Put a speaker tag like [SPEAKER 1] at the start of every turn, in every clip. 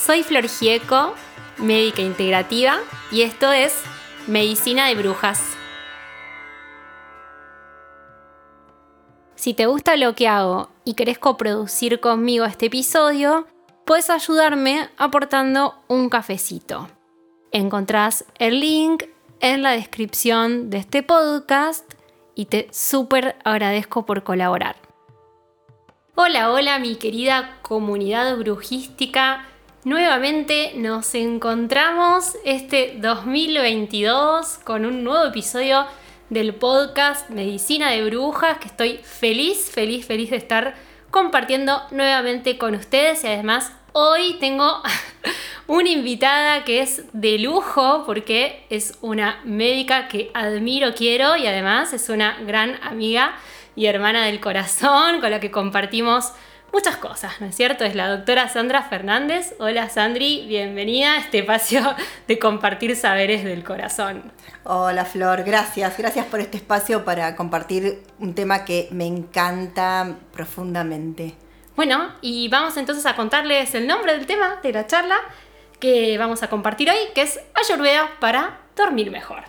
[SPEAKER 1] soy Flor Gieco, médica integrativa, y esto es Medicina de Brujas. Si te gusta lo que hago y querés coproducir conmigo este episodio, puedes ayudarme aportando un cafecito. Encontrás el link en la descripción de este podcast y te súper agradezco por colaborar. Hola, hola mi querida comunidad brujística. Nuevamente nos encontramos este 2022 con un nuevo episodio del podcast Medicina de Brujas que estoy feliz, feliz, feliz de estar compartiendo nuevamente con ustedes. Y además hoy tengo una invitada que es de lujo porque es una médica que admiro, quiero y además es una gran amiga y hermana del corazón con la que compartimos muchas cosas, ¿no es cierto? Es la doctora Sandra Fernández. Hola Sandri, bienvenida a este espacio de compartir saberes del corazón.
[SPEAKER 2] Hola Flor, gracias, gracias por este espacio para compartir un tema que me encanta profundamente.
[SPEAKER 1] Bueno, y vamos entonces a contarles el nombre del tema de la charla que vamos a compartir hoy, que es Ayurveda para dormir mejor.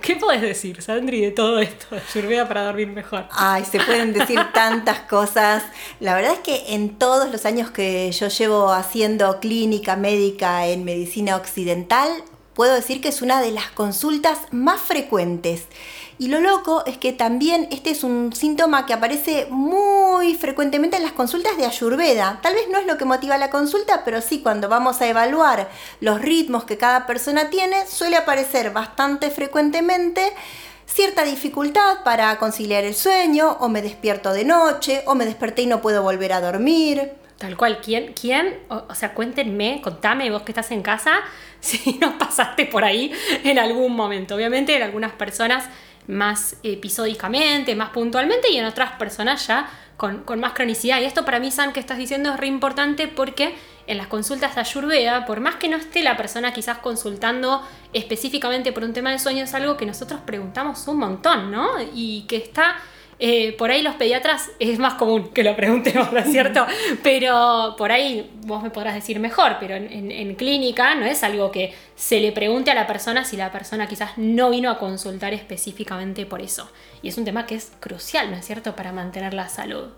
[SPEAKER 1] ¿Qué puedes decir, Sandri, de todo esto? Ayurveda para dormir mejor.
[SPEAKER 2] Ay, se pueden decir tantas cosas. La verdad es que en todos los años que yo llevo haciendo clínica médica en medicina occidental, puedo decir que es una de las consultas más frecuentes. Y lo loco es que también este es un síntoma que aparece muy frecuentemente en las consultas de Ayurveda. Tal vez no es lo que motiva la consulta, pero sí cuando vamos a evaluar los ritmos que cada persona tiene, suele aparecer bastante frecuentemente cierta dificultad para conciliar el sueño, o me despierto de noche, o me desperté y no puedo volver a dormir.
[SPEAKER 1] Tal cual, ¿quién? quién? O, sea, cuéntenme, contame vos que estás en casa, si no pasaste por ahí en algún momento. Obviamente en algunas personas más episódicamente, más puntualmente y en otras personas ya con, más cronicidad. Y esto para mí, San, que estás diciendo es re importante porque en las consultas de Ayurveda, por más que no esté la persona quizás consultando específicamente por un tema de sueño, es algo que nosotros preguntamos un montón, ¿no? Y que está eh, por ahí los pediatras es más común que lo preguntemos, ¿no es cierto? Pero por ahí vos me podrás decir mejor, pero en, clínica no es algo que se le pregunte a la persona si la persona quizás no vino a consultar específicamente por eso. Y es un tema que es crucial, ¿no es cierto?, para mantener la salud.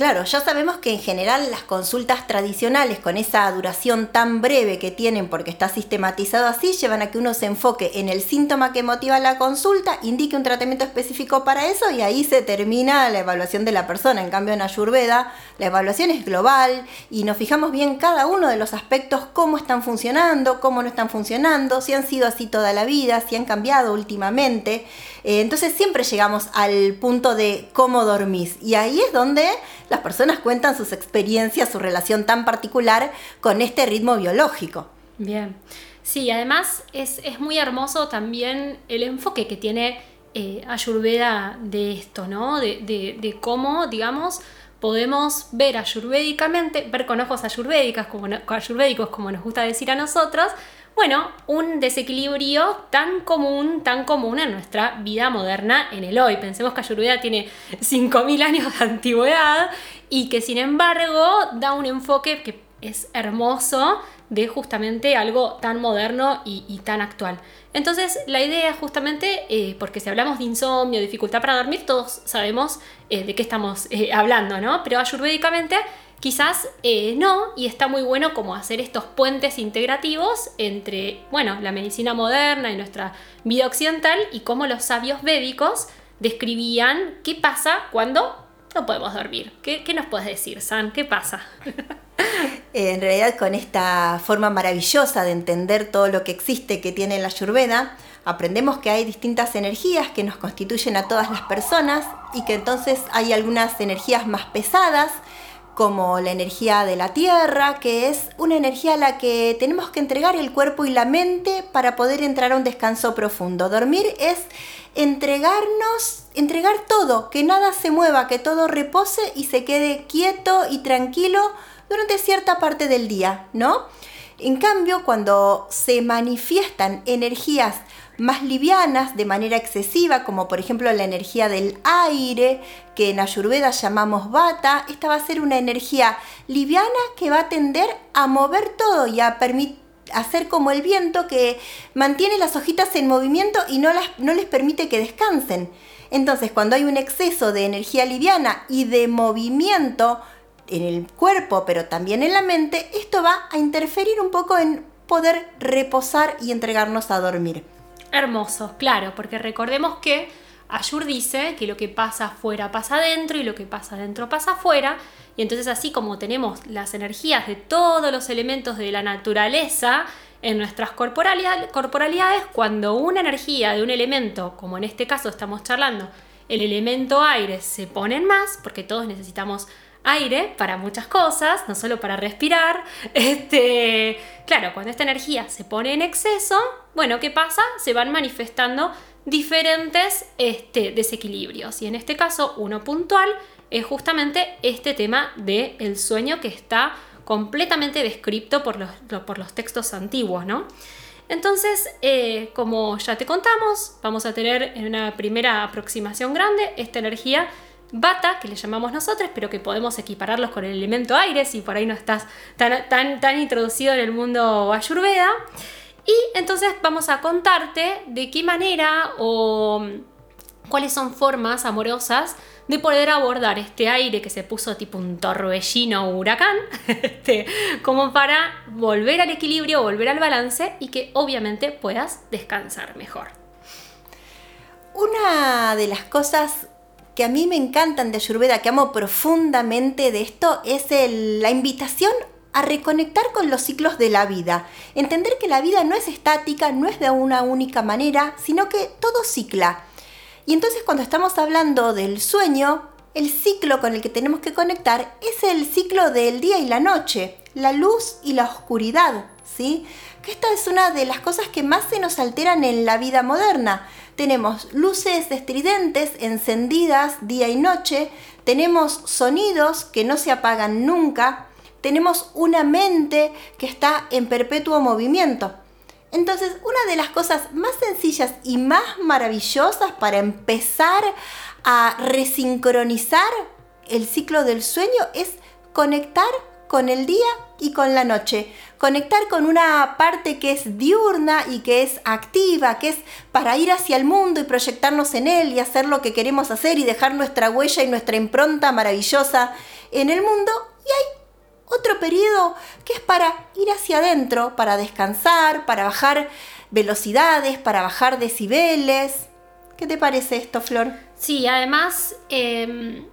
[SPEAKER 2] Claro, ya sabemos que en general las consultas tradicionales con esa duración tan breve que tienen porque está sistematizado así, llevan a que uno se enfoque en el síntoma que motiva la consulta, indique un tratamiento específico para eso y ahí se termina la evaluación de la persona. En cambio en Ayurveda la evaluación es global y nos fijamos bien cada uno de los aspectos, cómo están funcionando, cómo no están funcionando, si han sido así toda la vida, si han cambiado últimamente. Eh, entonces siempre llegamos al punto de cómo dormís y ahí es donde las personas cuentan sus experiencias, su relación tan particular con este ritmo biológico.
[SPEAKER 1] Bien. Sí, además es, muy hermoso también el enfoque que tiene eh, Ayurveda de esto, ¿no? De, cómo, digamos, podemos ver ayurvédicamente, ver con ojos ayurvédicas, como, ayurvédicos, como nos gusta decir a nosotros, bueno, un desequilibrio tan común, tan común en nuestra vida moderna en el hoy. Pensemos que Ayurveda tiene 5.000 años de antigüedad y que sin embargo da un enfoque que es hermoso de justamente algo tan moderno y, tan actual. Entonces la idea justamente, eh, porque si hablamos de insomnio, dificultad para dormir, todos sabemos eh, de qué estamos eh, hablando, ¿no? Pero ayurvédicamente Quizás eh, no, y está muy bueno como hacer estos puentes integrativos entre, bueno, la medicina moderna y nuestra vida occidental y cómo los sabios védicos describían qué pasa cuando no podemos dormir. ¿Qué, nos puedes decir, San? ¿Qué pasa?
[SPEAKER 2] en realidad con esta forma maravillosa de entender todo lo que existe que tiene la Ayurveda, aprendemos que hay distintas energías que nos constituyen a todas las personas y que entonces hay algunas energías más pesadas como la energía de la tierra, que es una energía a la que tenemos que entregar el cuerpo y la mente para poder entrar a un descanso profundo. Dormir es entregarnos, entregar todo, que nada se mueva, que todo repose y se quede quieto y tranquilo durante cierta parte del día, ¿no? En cambio, cuando se manifiestan energías más livianas de manera excesiva, como por ejemplo la energía del aire, que en Ayurveda llamamos bata, esta va a ser una energía liviana que va a tender a mover todo y a permitir hacer como el viento que mantiene las hojitas en movimiento y no, las, no les permite que descansen. Entonces, cuando hay un exceso de energía liviana y de movimiento en el cuerpo, pero también en la mente, esto va a interferir un poco en poder reposar y entregarnos a dormir.
[SPEAKER 1] Hermoso, claro, porque recordemos que Ayur dice que lo que pasa afuera pasa adentro y lo que pasa adentro pasa afuera. Y entonces así como tenemos las energías de todos los elementos de la naturaleza en nuestras corporalidades, cuando una energía de un elemento, como en este caso estamos charlando, el elemento aire se pone en más, porque todos necesitamos aire para muchas cosas, no solo para respirar. Este, claro, cuando esta energía se pone en exceso, bueno, ¿qué pasa? Se van manifestando diferentes este, desequilibrios. Y en este caso, uno puntual es justamente este tema del sueño que está completamente descrito por los, por los textos antiguos, ¿no? Entonces, eh, como ya te contamos, vamos a tener en una primera aproximación grande esta energía bata, que le llamamos nosotros, pero que podemos equipararlos con el elemento aire si por ahí no estás tan, tan, tan introducido en el mundo ayurveda. Y entonces vamos a contarte de qué manera o cuáles son formas amorosas de poder abordar este aire que se puso tipo un torbellino o huracán, este, como para volver al equilibrio, volver al balance y que obviamente puedas descansar mejor.
[SPEAKER 2] Una de las cosas que a mí me encantan de Ayurveda, que amo profundamente de esto, es la invitación a reconectar con los ciclos de la vida. Entender que la vida no es estática, no es de una única manera, sino que todo cicla. Y entonces cuando estamos hablando del sueño, el ciclo con el que tenemos que conectar es el ciclo del día y la noche, la luz y la oscuridad, ¿sí? Que esta es una de las cosas que más se nos alteran en la vida moderna. Tenemos luces estridentes encendidas día y noche, tenemos sonidos que no se apagan nunca, tenemos una mente que está en perpetuo movimiento. Entonces, una de las cosas más sencillas y más maravillosas para empezar a resincronizar el ciclo del sueño es conectar con el día y con la noche. Conectar con una parte que es diurna y que es activa, que es para ir hacia el mundo y proyectarnos en él y hacer lo que queremos hacer y dejar nuestra huella y nuestra impronta maravillosa en el mundo. Y hay otro periodo que es para ir hacia adentro, para descansar, para bajar velocidades, para bajar decibeles. ¿Qué te parece esto, Flor?
[SPEAKER 1] Sí, además, em,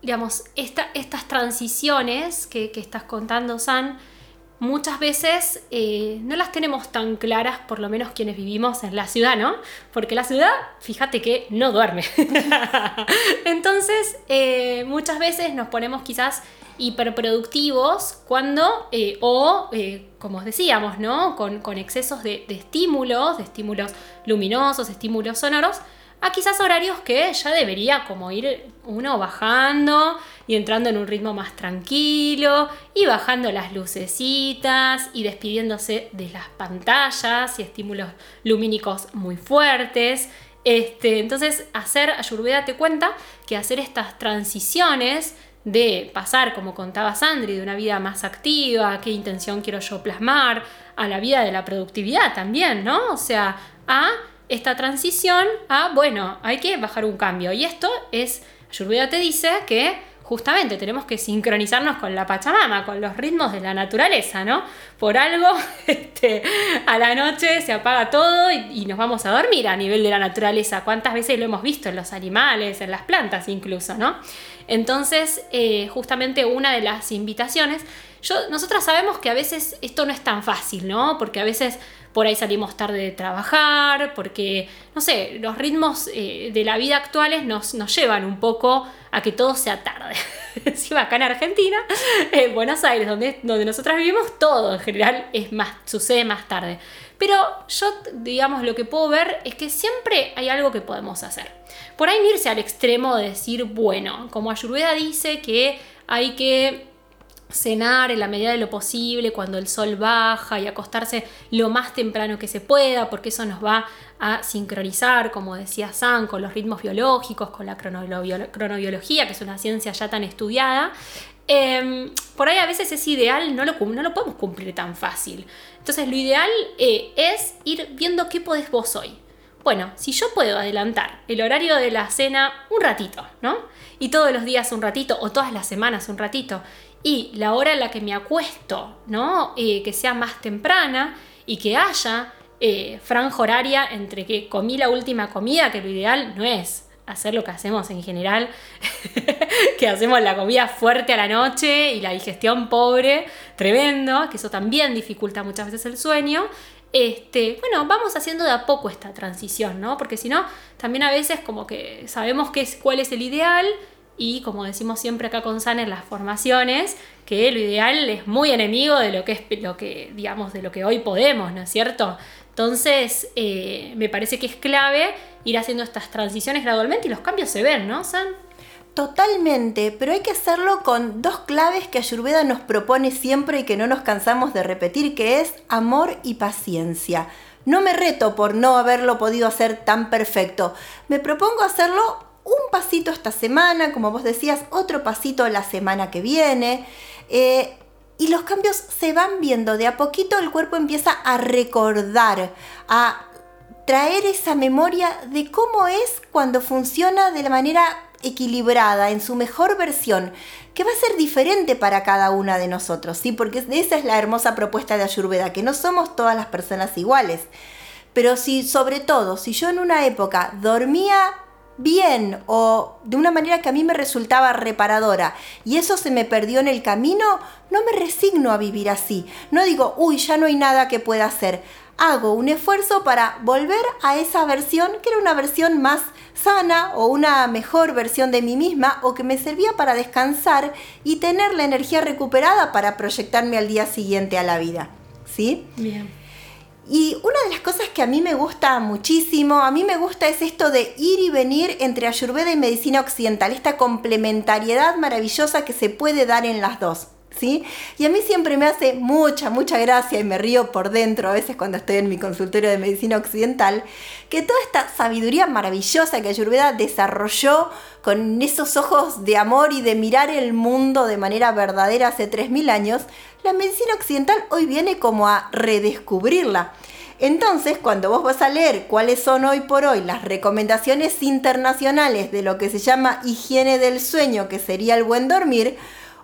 [SPEAKER 1] digamos, estas transiciones que, estás contando, San, muchas veces eh, no las tenemos tan claras, por lo menos quienes vivimos en la ciudad, ¿no? Porque la ciudad, fíjate que no duerme. Entonces, eh, muchas veces nos ponemos quizás hiperproductivos cuando, eh, o como decíamos, ¿no? Con, excesos de, estímulos, de estímulos luminosos, estímulos sonoros, a quizás horarios que ya debería como ir uno bajando y entrando en un ritmo más tranquilo y bajando las lucecitas y despidiéndose de las pantallas y estímulos lumínicos muy fuertes. Este, entonces, hacer, Ayurveda te cuenta que hacer estas transiciones de pasar, como contaba Sandri, de una vida más activa, qué intención quiero yo plasmar, a la vida de la productividad también, ¿no? O sea, a esta transición a, bueno, hay que bajar un cambio. Y esto es, Ayurveda te dice que justamente tenemos que sincronizarnos con la Pachamama, con los ritmos de la naturaleza, ¿no? Por algo, este, a la noche se apaga todo y, nos vamos a dormir a nivel de la naturaleza. ¿Cuántas veces lo hemos visto en los animales, en las plantas incluso, ¿no? Entonces, eh, justamente una de las invitaciones, yo, nosotras sabemos que a veces esto no es tan fácil, ¿no? Porque a veces por ahí salimos tarde de trabajar, porque, no sé, los ritmos eh, de la vida actuales nos, nos, llevan un poco a que todo sea tarde. Encima acá en Argentina, en Buenos Aires, donde, donde nosotras vivimos, todo en general es más, sucede más tarde. Pero yo, digamos, lo que puedo ver es que siempre hay algo que podemos hacer. Por ahí irse al extremo de decir, bueno, como Ayurveda dice que hay que cenar en la medida de lo posible cuando el sol baja y acostarse lo más temprano que se pueda, porque eso nos va a sincronizar, como decía San, con los ritmos biológicos, con la cronobiología, que es una ciencia ya tan estudiada. Em, por ahí a veces es ideal, no lo, no lo podemos cumplir tan fácil. Entonces lo ideal eh, es ir viendo qué podés vos hoy. Bueno, si yo puedo adelantar el horario de la cena un ratito, ¿no? Y todos los días un ratito, o todas las semanas un ratito, y la hora en la que me acuesto, ¿no? Eh, que sea más temprana y que haya eh, franja horaria entre que comí la última comida, que lo ideal no es hacer lo que hacemos en general, que hacemos la comida fuerte a la noche y la digestión pobre, tremendo, que eso también dificulta muchas veces el sueño. Este, bueno, vamos haciendo de a poco esta transición, ¿no? Porque si no, también a veces como que sabemos qué es, cuál es el ideal y como decimos siempre acá con San en las formaciones, que lo ideal es muy enemigo de lo que es lo que, digamos, de lo que hoy podemos, ¿no es cierto? Entonces, eh, me parece que es clave ir haciendo estas transiciones gradualmente y los cambios se ven, ¿no, San?
[SPEAKER 2] Totalmente, pero hay que hacerlo con dos claves que Ayurveda nos propone siempre y que no nos cansamos de repetir, que es amor y paciencia. No me reto por no haberlo podido hacer tan perfecto. Me propongo hacerlo un pasito esta semana, como vos decías, otro pasito la semana que viene. Eh, y los cambios se van viendo. De a poquito el cuerpo empieza a recordar, a traer esa memoria de cómo es cuando funciona de la manera equilibrada, en su mejor versión, que va a ser diferente para cada una de nosotros, ¿sí? Porque esa es la hermosa propuesta de Ayurveda, que no somos todas las personas iguales. Pero si, sobre todo, si yo en una época dormía bien o de una manera que a mí me resultaba reparadora y eso se me perdió en el camino, no me resigno a vivir así. No digo, uy, ya no hay nada que pueda hacer. Hago un esfuerzo para volver a esa versión que era una versión más sana o una mejor versión de mí misma o que me servía para descansar y tener la energía recuperada para proyectarme al día siguiente a la vida. ¿Sí?
[SPEAKER 1] Bien.
[SPEAKER 2] Y una de las cosas que a mí me gusta muchísimo, a mí me gusta es esto de ir y venir entre Ayurveda y medicina occidental, esta complementariedad maravillosa que se puede dar en las dos. Y a mí siempre me hace mucha, mucha gracia y me río por dentro a veces cuando estoy en mi consultorio de medicina occidental, que toda esta sabiduría maravillosa que Ayurveda desarrolló con esos ojos de amor y de mirar el mundo de manera verdadera hace 3.000 años, la medicina occidental hoy viene como a redescubrirla. Entonces, cuando vos vas a leer cuáles son hoy por hoy las recomendaciones internacionales de lo que se llama higiene del sueño, que sería el buen dormir,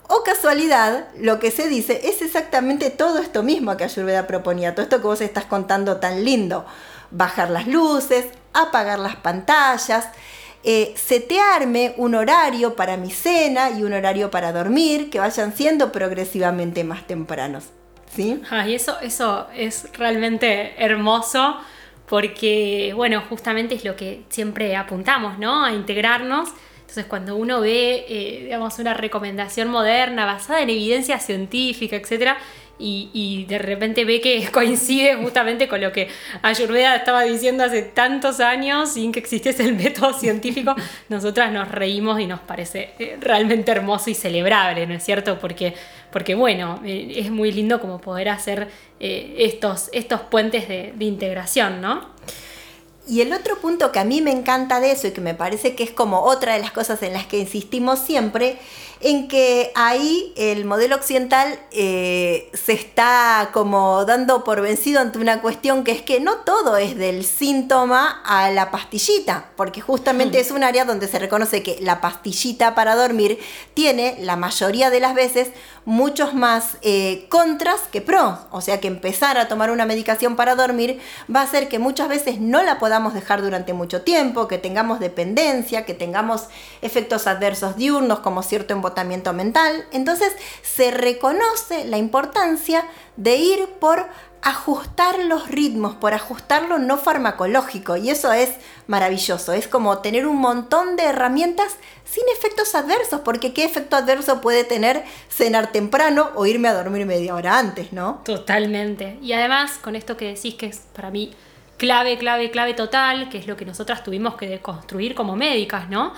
[SPEAKER 2] o casualidad, lo que se dice es exactamente todo esto mismo que Ayurveda proponía, todo esto que vos estás contando tan lindo. Bajar las luces, apagar las pantallas, eh, setearme un horario para mi cena y un horario para dormir, que vayan siendo progresivamente más tempranos. ¿Sí?
[SPEAKER 1] y eso, eso es realmente hermoso porque, bueno, justamente es lo que siempre apuntamos, ¿no? A integrarnos entonces, cuando uno ve, eh, digamos, una recomendación moderna basada en evidencia científica, etcétera, y, de repente ve que coincide justamente con lo que Ayurveda estaba diciendo hace tantos años sin que existiese el método científico, nosotras nos reímos y nos parece eh, realmente hermoso y celebrable, ¿no es cierto? Porque, porque bueno, eh, es muy lindo como poder hacer estos, estos puentes de, de integración, ¿no?
[SPEAKER 2] Y el otro punto que a mí me encanta de eso y que me parece que es como otra de las cosas en las que insistimos siempre en que ahí el modelo occidental eh, se está como dando por vencido ante una cuestión que es que no todo es del síntoma a la pastillita, porque justamente hmm. es un área donde se reconoce que la pastillita para dormir tiene la mayoría de las veces muchos más eh, contras que pros, o sea que empezar a tomar una medicación para dormir va a hacer que muchas veces no la podamos dejar durante mucho tiempo, que tengamos dependencia, que tengamos efectos adversos diurnos como cierto mental. Entonces se reconoce la importancia de ir por ajustar los ritmos, por ajustar lo no farmacológico. Y eso es maravilloso. Es como tener un montón de herramientas sin efectos adversos, porque ¿qué efecto adverso puede tener cenar temprano o irme a dormir media hora antes, no?
[SPEAKER 1] Totalmente. Y además, con esto que decís que es para mí clave, clave, clave total, que es lo que nosotras tuvimos que construir como médicas, ¿no?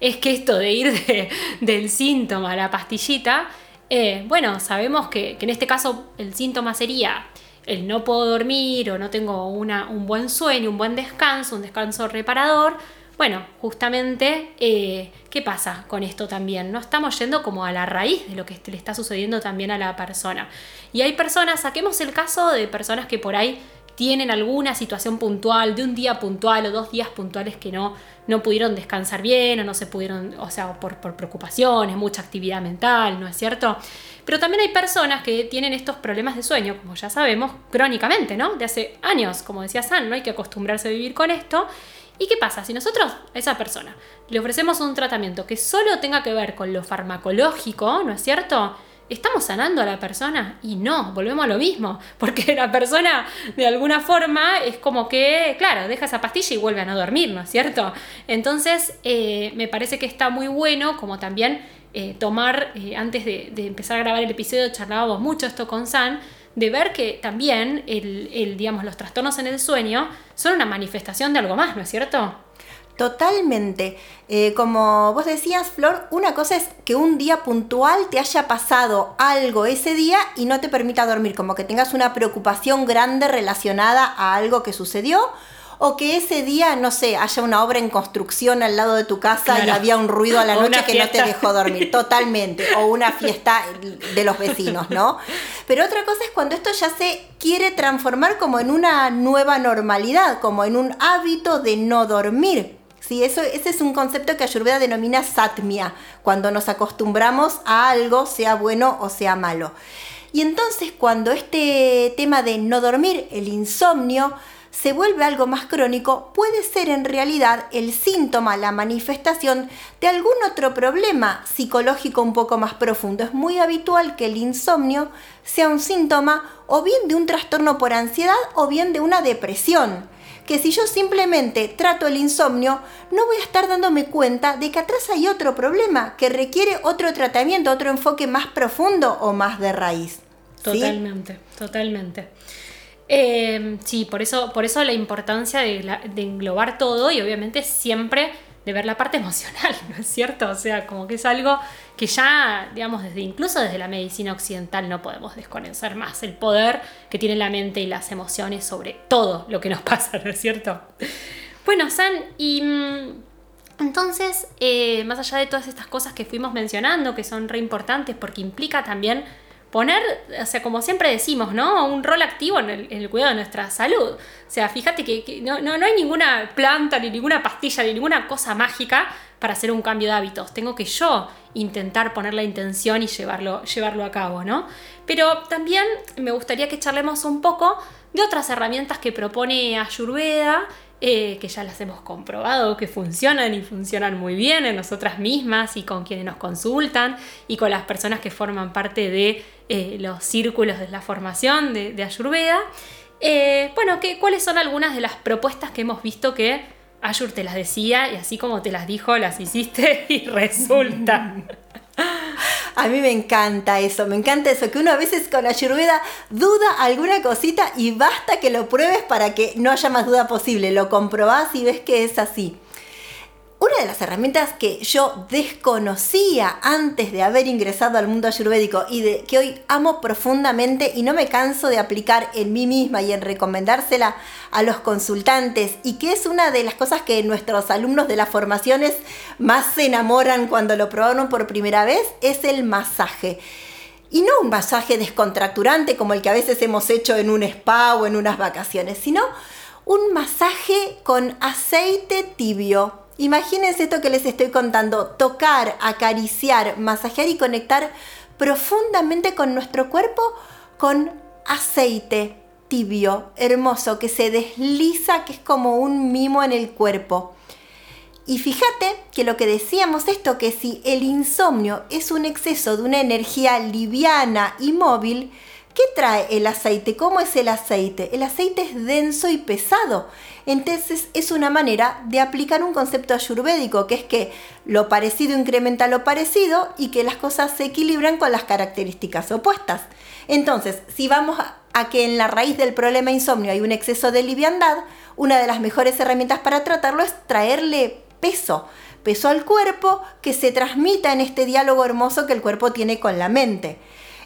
[SPEAKER 1] Es que esto de ir del síntoma a la pastillita eh, bueno, sabemos que, en este caso el síntoma sería el no puedo dormir o no tengo una, un buen sueño, un buen descanso, un descanso reparador. Bueno, justamente, eh, ¿qué pasa con esto también? No estamos yendo como a la raíz de lo que le está sucediendo también a la persona. Y hay personas, saquemos el caso de personas que por ahí tienen alguna situación puntual, de un día puntual o dos días puntuales que no, no pudieron descansar bien o no se pudieron, o sea, por, por preocupaciones, mucha actividad mental, ¿no es cierto? Pero también hay personas que tienen estos problemas de sueño, como ya sabemos, crónicamente, ¿no? De hace años, como decía San, no hay que acostumbrarse a vivir con esto. ¿Y qué pasa? Si nosotros a esa persona le ofrecemos un tratamiento que solo tenga que ver con lo farmacológico, ¿no es cierto? ¿Estamos sanando a la persona? Y no, volvemos a lo mismo, porque la persona de alguna forma es como que, claro, deja esa pastilla y vuelve a no dormir, ¿no es cierto? Entonces, eh, me parece que está muy bueno como también eh, tomar, eh, antes de, empezar a grabar el episodio, charlábamos mucho esto con San, de ver que también el, digamos, los trastornos en el sueño son una manifestación de algo más, ¿no es cierto?
[SPEAKER 2] Totalmente. Eh, como vos decías, Flor, una cosa es que un día puntual te haya pasado algo ese día y no te permita dormir, como que tengas una preocupación grande relacionada a algo que sucedió. O que ese día, no sé, haya una obra en construcción al lado de tu casa y había un ruido a la noche que no te dejó dormir. Totalmente. O una fiesta de los vecinos, ¿no? Pero otra cosa es cuando esto ya se quiere transformar como en una nueva normalidad, como en un hábito de no dormir. Sí, eso, ese es un concepto que Ayurveda denomina satmia, cuando nos acostumbramos a algo, sea bueno o sea malo. Y entonces cuando este tema de no dormir, el insomnio, se vuelve algo más crónico, puede ser en realidad el síntoma, la manifestación de algún otro problema psicológico un poco más profundo. Es muy habitual que el insomnio sea un síntoma o bien de un trastorno por ansiedad o bien de una depresión que si yo simplemente trato el insomnio, no voy a estar dándome cuenta de que atrás hay otro problema que requiere otro tratamiento, otro enfoque más profundo o más de raíz.
[SPEAKER 1] Totalmente, totalmente. Eh, sí, por eso, por eso la importancia de, de englobar todo y obviamente siempre de ver la parte emocional, ¿no es cierto? O sea, como que es algo que ya, digamos, desde incluso desde la medicina occidental no podemos desconocer más el poder que tiene la mente y las emociones sobre todo lo que nos pasa, ¿no es cierto? Bueno, San, y mm, entonces, eh, más allá de todas estas cosas que fuimos mencionando, que son re importantes porque implica también poner, o sea, como siempre decimos, ¿no? Un rol activo en el, cuidado de nuestra salud. O sea, fíjate que, no, no, hay ninguna planta, ni ninguna pastilla, ni ninguna cosa mágica para hacer un cambio de hábitos. Tengo que yo intentar poner la intención y llevarlo, llevarlo a cabo, ¿no? Pero también me gustaría que charlemos un poco de otras herramientas que propone Ayurveda eh, que ya las hemos comprobado que funcionan y funcionan muy bien en nosotras mismas y con quienes nos consultan y con las personas que forman parte de eh, los círculos de la formación de, Ayurveda. Eh, bueno, ¿cuáles son algunas de las propuestas que hemos visto que Ayur te las decía y así como te las dijo, las hiciste y resultan?
[SPEAKER 2] A mí me encanta eso, me encanta eso, que uno a veces con Ayurveda duda alguna cosita y basta que lo pruebes para que no haya más duda posible. Lo comprobás y ves que es así. Una de las herramientas que yo desconocía antes de haber ingresado al mundo ayurvédico y de que hoy amo profundamente y no me canso de aplicar en mí misma y en recomendársela a los consultantes y que es una de las cosas que nuestros alumnos de las formaciones más se enamoran cuando lo probaron por primera vez es el masaje. Y no un masaje descontracturante como el que a veces hemos hecho en un spa o en unas vacaciones, sino un masaje con aceite tibio Imagínense esto que les estoy contando, tocar, acariciar, masajear y conectar profundamente con nuestro cuerpo con aceite tibio, hermoso, que se desliza, que es como un mimo en el cuerpo. Y fíjate que lo que decíamos esto, que si el insomnio es un exceso de una energía liviana y móvil, ¿qué trae el aceite? ¿Cómo es el aceite? El aceite es denso y pesado. Entonces es una manera de aplicar un concepto ayurvédico, que es que lo parecido incrementa lo parecido y que las cosas se equilibran con las características opuestas. Entonces, si vamos a que en la raíz del problema insomnio hay un exceso de liviandad, una de las mejores herramientas para tratarlo es traerle peso, peso al cuerpo que se transmita en este diálogo hermoso que el cuerpo tiene con la mente.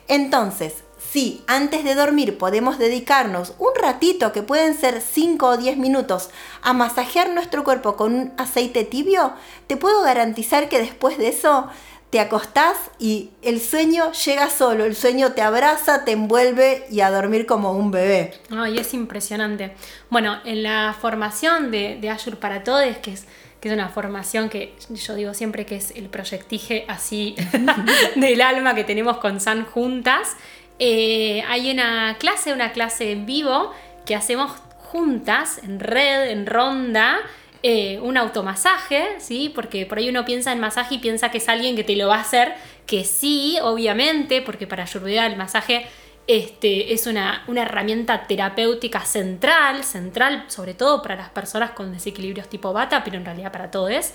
[SPEAKER 2] Entonces, si antes de dormir podemos dedicarnos un ratito, que pueden ser 5 o 10 minutos, a masajear nuestro cuerpo con un aceite tibio, te puedo garantizar que después de eso te acostás y el sueño llega solo, el sueño te abraza, te envuelve y a dormir como un bebé.
[SPEAKER 1] Ay, es impresionante. Bueno, en la formación de, de Azure para Todos, que es, que es una formación que yo digo siempre que es el proyectije así del alma que tenemos con San juntas, eh, hay una clase, una clase en vivo que hacemos juntas, en red, en ronda, eh, un automasaje, ¿sí? Porque por ahí uno piensa en masaje y piensa que es alguien que te lo va a hacer, que sí, obviamente, porque para Ayurveda el masaje este, es una, herramienta terapéutica central, central sobre todo para las personas con desequilibrios tipo bata, pero en realidad para todos.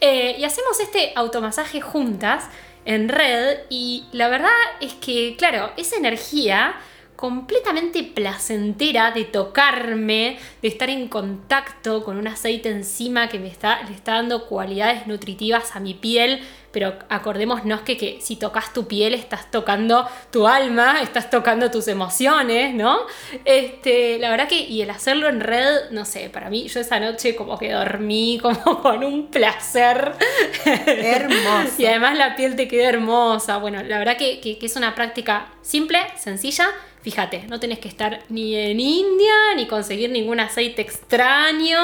[SPEAKER 1] Eh, y hacemos este automasaje juntas en red y la verdad es que, claro, esa energía completamente placentera de tocarme, de estar en contacto con un aceite encima que me está, le está dando cualidades nutritivas a mi piel, pero acordémonos que, que si tocas tu piel estás tocando tu alma, estás tocando tus emociones, ¿no? Este, la verdad que, y el hacerlo en red, no sé, para mí, yo esa noche como que dormí como con un placer.
[SPEAKER 2] Hermoso.
[SPEAKER 1] y además la piel te queda hermosa. Bueno, la verdad que, que es una práctica simple, sencilla, Fíjate, no tenés que estar ni en India, ni conseguir ningún aceite extraño.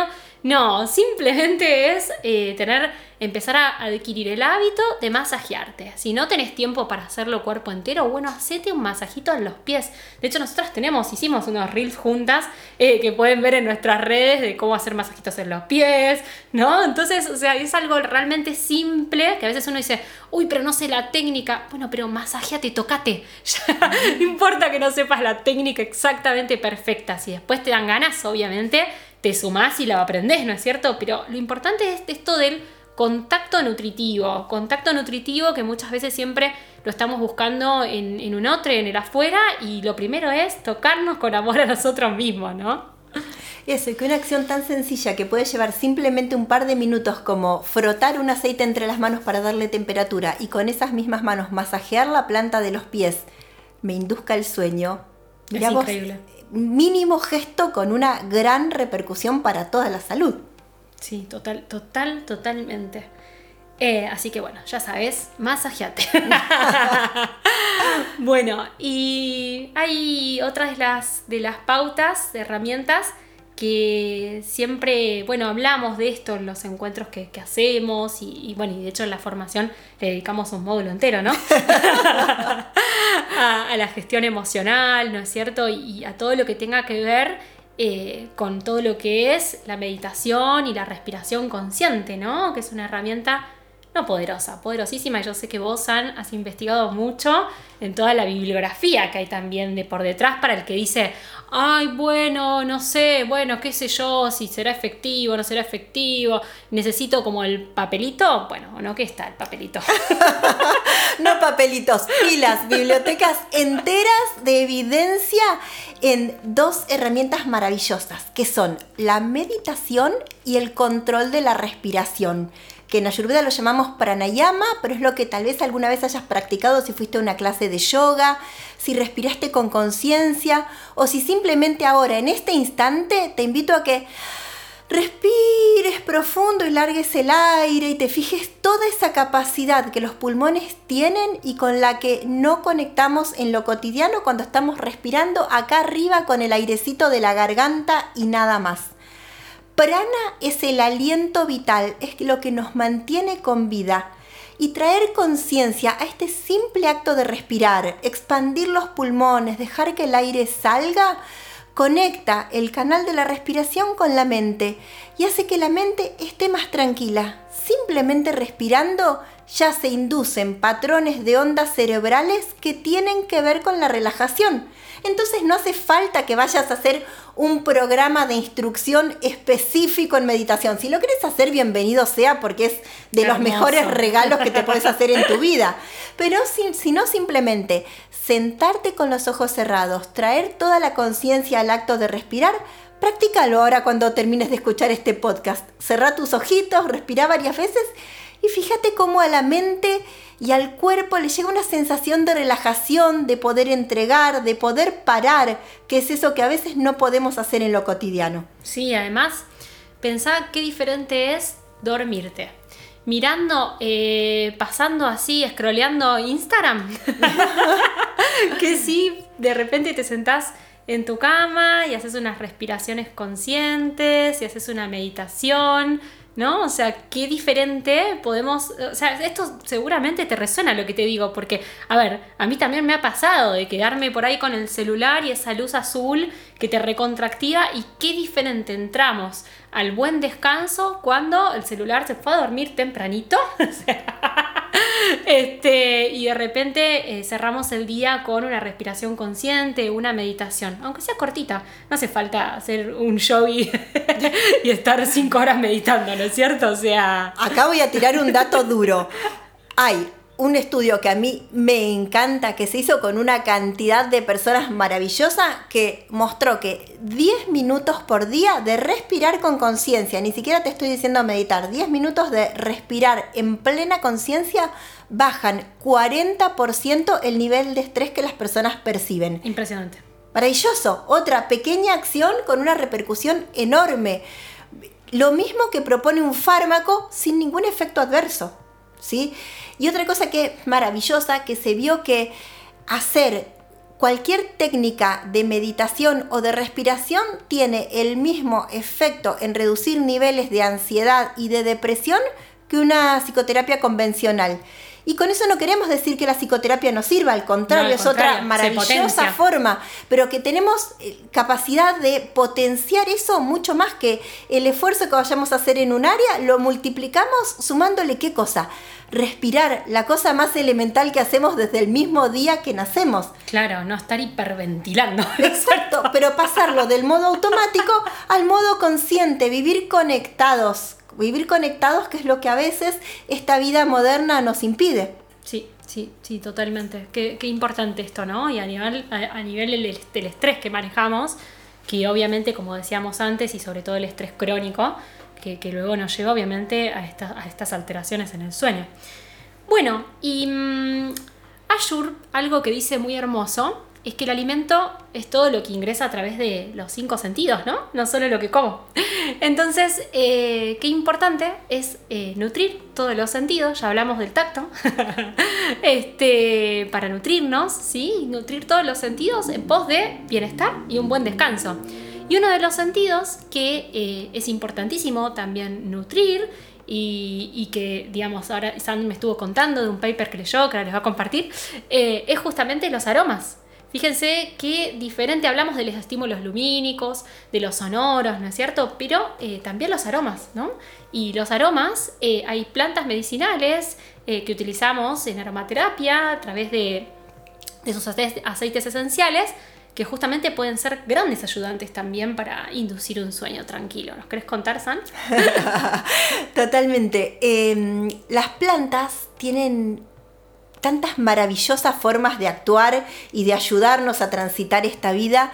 [SPEAKER 1] No, simplemente es eh, tener empezar a adquirir el hábito de masajearte. Si no tenés tiempo para hacerlo cuerpo entero, bueno, hacete un masajito en los pies. De hecho, nosotros tenemos, hicimos unos reels juntas eh, que pueden ver en nuestras redes de cómo hacer masajitos en los pies, ¿no? Entonces, o sea, es algo realmente simple que a veces uno dice, uy, pero no sé la técnica. Bueno, pero masajeate, tocate. no importa que no sepas la técnica exactamente perfecta. Si después te dan ganas, obviamente, te sumás y la aprendés, ¿no es cierto? Pero lo importante es esto del contacto nutritivo, contacto nutritivo que muchas veces siempre lo estamos buscando en, un otro, en el afuera, y lo primero es tocarnos con amor a nosotros mismos, ¿no?
[SPEAKER 2] Eso, y que una acción tan sencilla que puede llevar simplemente un par de minutos como frotar un aceite entre las manos para darle temperatura y con esas mismas manos masajear la planta de los pies me induzca el sueño.
[SPEAKER 1] Es increíble.
[SPEAKER 2] Mínimo gesto con una gran repercusión para toda la salud.
[SPEAKER 1] Sí, total, total, totalmente. Eh, así que bueno, ya sabes, masajeate. bueno, y hay otras de las, de las pautas, de herramientas que siempre, bueno, hablamos de esto en los encuentros que, hacemos y, bueno, y de hecho en la formación le dedicamos un módulo entero, ¿no? a, la gestión emocional, ¿no es cierto? y a todo lo que tenga que ver eh, con todo lo que es la meditación y la respiración consciente, ¿no? Que es una herramienta no poderosa, poderosísima. Yo sé que vos, has investigado mucho en toda la bibliografía que hay también de por detrás para el que dice, ay, bueno, no sé, bueno, qué sé yo, si será efectivo, no será efectivo, necesito como el papelito. Bueno, ¿no? ¿Qué está el papelito?
[SPEAKER 2] no papelitos, pilas, bibliotecas enteras de evidencia en dos herramientas maravillosas, que son la meditación y el control de la respiración que en Ayurveda lo llamamos pranayama, pero es lo que tal vez alguna vez hayas practicado si fuiste a una clase de yoga, si respiraste con conciencia o si simplemente ahora, en este instante, te invito a que respires profundo y largues el aire y te fijes toda esa capacidad que los pulmones tienen y con la que no conectamos en lo cotidiano cuando estamos respirando acá arriba con el airecito de la garganta y nada más. Prana es el aliento vital, es lo que nos mantiene con vida. Y traer conciencia a este simple acto de respirar, expandir los pulmones, dejar que el aire salga, conecta el canal de la respiración con la mente y hace que la mente esté más tranquila. Simplemente respirando ya se inducen patrones de ondas cerebrales que tienen que ver con la relajación. Entonces no hace falta que vayas a hacer un programa de instrucción específico en meditación. Si lo quieres hacer, bienvenido sea porque es de los mejores regalos que te puedes hacer en tu vida. Pero si, si no simplemente sentarte con los ojos cerrados, traer toda la conciencia al acto de respirar, Practícalo ahora cuando termines de escuchar este podcast. Cerra tus ojitos, respira varias veces y fíjate cómo a la mente y al cuerpo le llega una sensación de relajación, de poder entregar, de poder parar, que es eso que a veces no podemos hacer en lo cotidiano.
[SPEAKER 1] Sí, además, pensá qué diferente es dormirte. Mirando, eh, pasando así, scrolleando Instagram. que sí, de repente te sentás en tu cama y haces unas respiraciones conscientes y haces una meditación ¿no? O sea, qué diferente podemos, o sea, esto seguramente te resuena lo que te digo, porque, a ver, a mí también me ha pasado de quedarme por ahí con el celular y esa luz azul que te recontractiva y qué diferente entramos al buen descanso cuando el celular se fue a dormir tempranito. este, y de repente eh, cerramos el día con una respiración consciente, una meditación, aunque sea cortita. No hace falta hacer un show y, y estar cinco horas meditando, ¿no es cierto? O sea.
[SPEAKER 2] Acá voy a tirar un dato duro. Hay un estudio que a mí me encanta, que se hizo con una cantidad de personas maravillosa, que mostró que 10 minutos por día de respirar con conciencia, ni siquiera te estoy diciendo meditar, 10 minutos de respirar en plena conciencia bajan 40% el nivel de estrés que las personas perciben.
[SPEAKER 1] Impresionante.
[SPEAKER 2] Maravilloso. Otra pequeña acción con una repercusión enorme. Lo mismo que propone un fármaco sin ningún efecto adverso. Y otra cosa que es maravillosa, que se vio que hacer cualquier técnica de meditación o de respiración tiene el mismo efecto en reducir niveles de ansiedad y de depresión que una psicoterapia convencional. Y con eso no queremos decir que la psicoterapia no sirva, al contrario, es otra maravillosa forma, pero que tenemos eh, capacidad de potenciar eso mucho más que el esfuerzo que vayamos a hacer en un área, lo multiplicamos sumándole qué cosa? Respirar, la cosa más elemental que hacemos desde el mismo día que nacemos.
[SPEAKER 1] Claro, no estar hiperventilando.
[SPEAKER 2] Exacto, pero pasarlo del modo automático al modo consciente, vivir conectados vivir conectados, que es lo que a veces esta vida moderna nos impide.
[SPEAKER 1] Sí, sí, sí, totalmente. Qué, importante esto, ¿no? Y a nivel, a, nivel del, estrés que manejamos, que obviamente, como decíamos antes, y sobre todo el estrés crónico, que, luego nos lleva obviamente a, a, estas alteraciones en el sueño. Bueno, y um, algo que dice muy hermoso, es que el alimento es todo lo que ingresa a través de los cinco sentidos, ¿no? No solo lo que como. Entonces, eh, qué importante es eh, nutrir todos los sentidos, ya hablamos del tacto, este, para nutrirnos, ¿sí? Nutrir todos los sentidos en pos de bienestar y un buen descanso. Y uno de los sentidos que eh, es importantísimo también nutrir y, que, digamos, ahora Sam me estuvo contando de un paper que leyó, que ahora les va a compartir, es justamente los aromas. Fíjense qué diferente hablamos de los estímulos lumínicos, de los sonoros, ¿no es cierto? Pero eh, también los aromas, ¿no? Y los aromas, eh, hay plantas medicinales eh, que utilizamos en aromaterapia a través de, de sus aceites esenciales que justamente pueden ser grandes ayudantes también para inducir un sueño tranquilo. ¿Nos querés contar, San?
[SPEAKER 2] Totalmente. Em, las plantas tienen tantas maravillosas formas de actuar y de ayudarnos a transitar esta vida.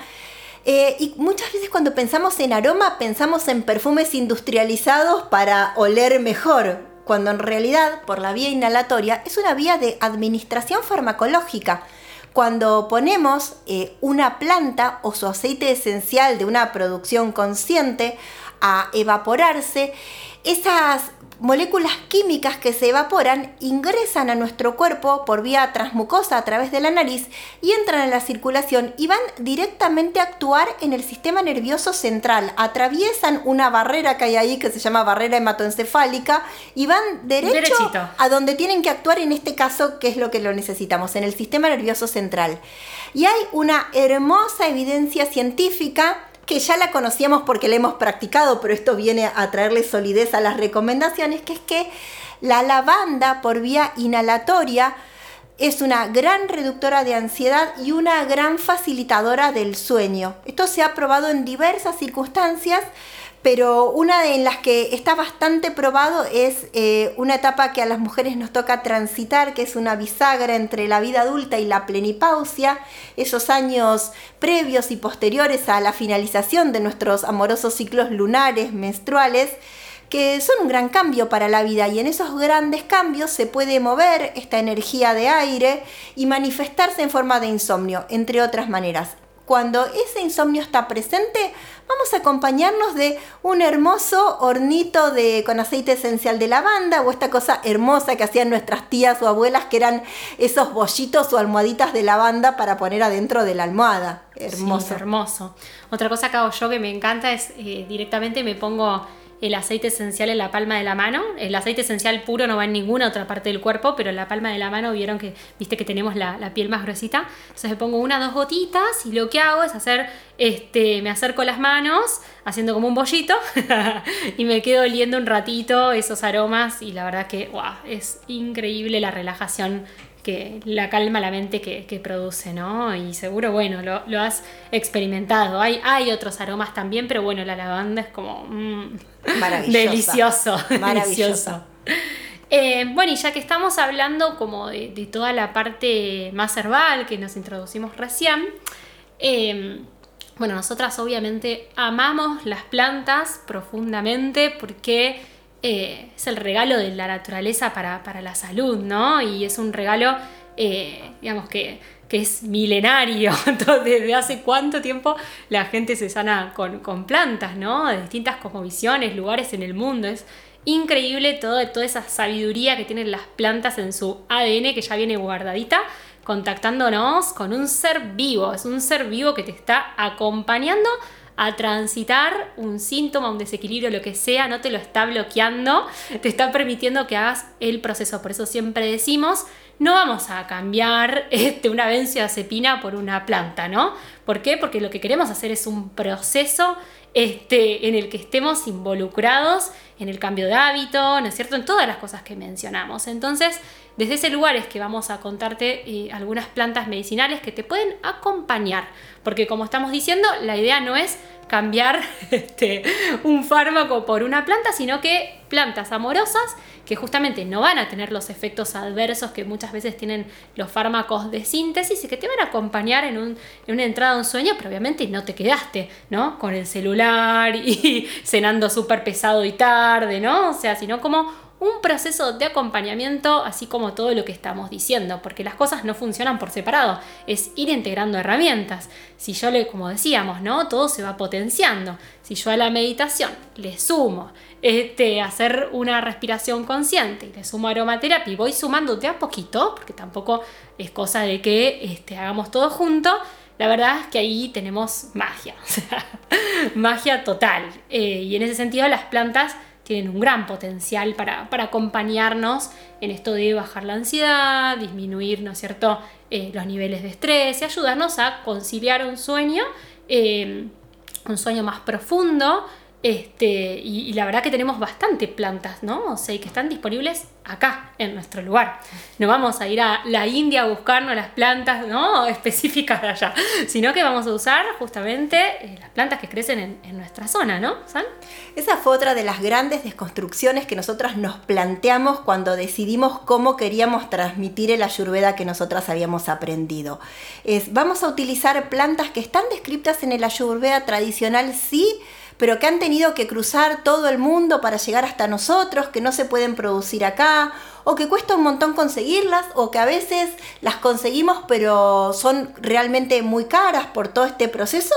[SPEAKER 2] Eh, y muchas veces cuando pensamos en aroma pensamos en perfumes industrializados para oler mejor, cuando en realidad por la vía inhalatoria es una vía de administración farmacológica. Cuando ponemos eh, una planta o su aceite esencial de una producción consciente a evaporarse, esas moléculas químicas que se evaporan ingresan a nuestro cuerpo por vía transmucosa a través de la nariz y entran en la circulación y van directamente a actuar en el sistema nervioso central. Atraviesan una barrera que hay ahí que se llama barrera hematoencefálica y van derecho a donde tienen que actuar en este caso, que es lo que lo necesitamos, en el sistema nervioso central. Y hay una hermosa evidencia científica que ya la conocíamos porque la hemos practicado, pero esto viene a traerle solidez a las recomendaciones, que es que la lavanda por vía inhalatoria es una gran reductora de ansiedad y una gran facilitadora del sueño. Esto se ha probado en diversas circunstancias pero una de las que está bastante probado es eh, una etapa que a las mujeres nos toca transitar, que es una bisagra entre la vida adulta y la plenipausia, esos años previos y posteriores a la finalización de nuestros amorosos ciclos lunares, menstruales, que son un gran cambio para la vida. Y en esos grandes cambios se puede mover esta energía de aire y manifestarse en forma de insomnio, entre otras maneras. Cuando ese insomnio está presente, vamos a acompañarnos de un hermoso hornito de, con aceite esencial de lavanda o esta cosa hermosa que hacían nuestras tías o abuelas, que eran esos bollitos o almohaditas de lavanda para poner adentro de la almohada.
[SPEAKER 1] Hermoso. hermoso. Otra cosa que hago yo que me encanta es eh, directamente me pongo el aceite esencial en la palma de la mano. El aceite esencial puro no va en ninguna otra parte del cuerpo, pero en la palma de la mano vieron que, viste que tenemos la, piel más gruesita. Entonces me pongo una dos gotitas y lo que hago es hacer, este, me acerco las manos haciendo como un bollito y me quedo oliendo un ratito esos aromas y la verdad que wow, es increíble la relajación que la calma la mente que, produce, ¿no? Y seguro, bueno, lo, has experimentado. Hay, hay otros aromas también, pero bueno, la lavanda es como mm, delicioso. Maravilloso. Eh, bueno, y ya que estamos hablando como de, toda la parte más herbal que nos introducimos recién, eh, bueno, nosotras obviamente amamos las plantas profundamente porque eh, es el regalo de la naturaleza para, la salud, ¿no? Y es un regalo, eh, digamos, que, es milenario. Desde hace cuánto tiempo la gente se sana con, plantas, ¿no? De distintas cosmovisiones, lugares en el mundo. Es increíble todo, toda esa sabiduría que tienen las plantas en su ADN que ya viene guardadita contactándonos con un ser vivo. Es un ser vivo que te está acompañando a transitar un síntoma, un desequilibrio, lo que sea, no te lo está bloqueando, te está permitiendo que hagas el proceso. Por eso siempre decimos, no vamos a cambiar este, una benzodiazepina por una planta, ¿no? ¿Por qué? Porque lo que queremos hacer es un proceso este, en el que estemos involucrados en el cambio de hábito, ¿no es cierto? En todas las cosas que mencionamos. Entonces, desde ese lugar es que vamos a contarte eh, algunas plantas medicinales que te pueden acompañar, porque como estamos diciendo, la idea no es cambiar este, un fármaco por una planta, sino que plantas amorosas que justamente no van a tener los efectos adversos que muchas veces tienen los fármacos de síntesis y que te van a acompañar en, un, en una entrada a un sueño, pero obviamente no te quedaste, ¿no? Con el celular y cenando súper pesado y tarde, ¿no? O sea, sino como un proceso de acompañamiento, así como todo lo que estamos diciendo, porque las cosas no funcionan por separado, es ir integrando herramientas. Si yo le, como decíamos, ¿no? Todo se va potenciando. Si yo a la meditación le sumo este, hacer una respiración consciente y le sumo aromaterapia y voy sumando de a poquito, porque tampoco es cosa de que este, hagamos todo junto, la verdad es que ahí tenemos magia, magia total. Eh, y en ese sentido las plantas tienen un gran potencial para, acompañarnos en esto de bajar la ansiedad, disminuir, ¿no es cierto?, eh, los niveles de estrés y ayudarnos a conciliar un sueño, eh, un sueño más profundo, este, y, la verdad que tenemos bastante plantas, ¿no? O sea, y que están disponibles acá, en nuestro lugar. No vamos a ir a la India a buscarnos las plantas, ¿no? Específicas de allá, sino que vamos a usar justamente eh, las plantas que crecen en, nuestra zona, ¿no? ¿San?
[SPEAKER 2] Esa fue otra de las grandes desconstrucciones que nosotras nos planteamos cuando decidimos cómo queríamos transmitir el ayurveda que nosotras habíamos aprendido. Es, vamos a utilizar plantas que están descritas en el ayurveda tradicional, sí, pero que han tenido que cruzar todo el mundo para llegar hasta nosotros, que no se pueden producir acá, o que cuesta un montón conseguirlas, o que a veces las conseguimos pero son realmente muy caras por todo este proceso,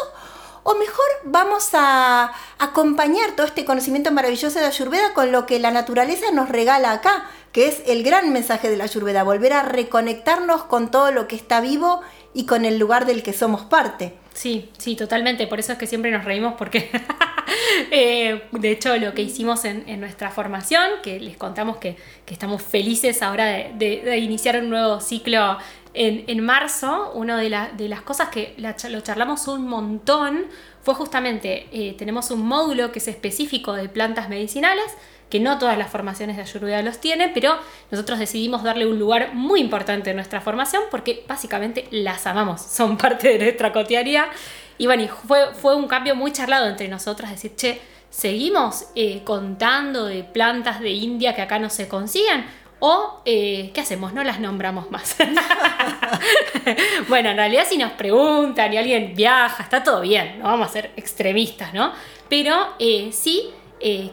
[SPEAKER 2] o mejor vamos a acompañar todo este conocimiento maravilloso de Ayurveda con lo que la naturaleza nos regala acá, que es el gran mensaje de la Ayurveda, volver a reconectarnos con todo lo que está vivo y con el lugar del que somos parte.
[SPEAKER 1] Sí, sí, totalmente. Por eso es que siempre nos reímos porque, eh, de hecho, lo que hicimos en, nuestra formación, que les contamos que, estamos felices ahora de, iniciar un nuevo ciclo en, marzo, una de, las cosas que lo charlamos un montón fue justamente, eh, tenemos un módulo que es específico de plantas medicinales, que no todas las formaciones de Ayurveda los tienen, pero nosotros decidimos darle un lugar muy importante en nuestra formación porque básicamente las amamos, son parte de nuestra cotidianidad. Y bueno, fue, fue un cambio muy charlado entre nosotras, decir, che, ¿seguimos eh, contando de plantas de India que acá no se consiguen? ¿O eh, qué hacemos? No las nombramos más. bueno, en realidad si nos preguntan y alguien viaja, está todo bien, no vamos a ser extremistas, ¿no? Pero eh, sí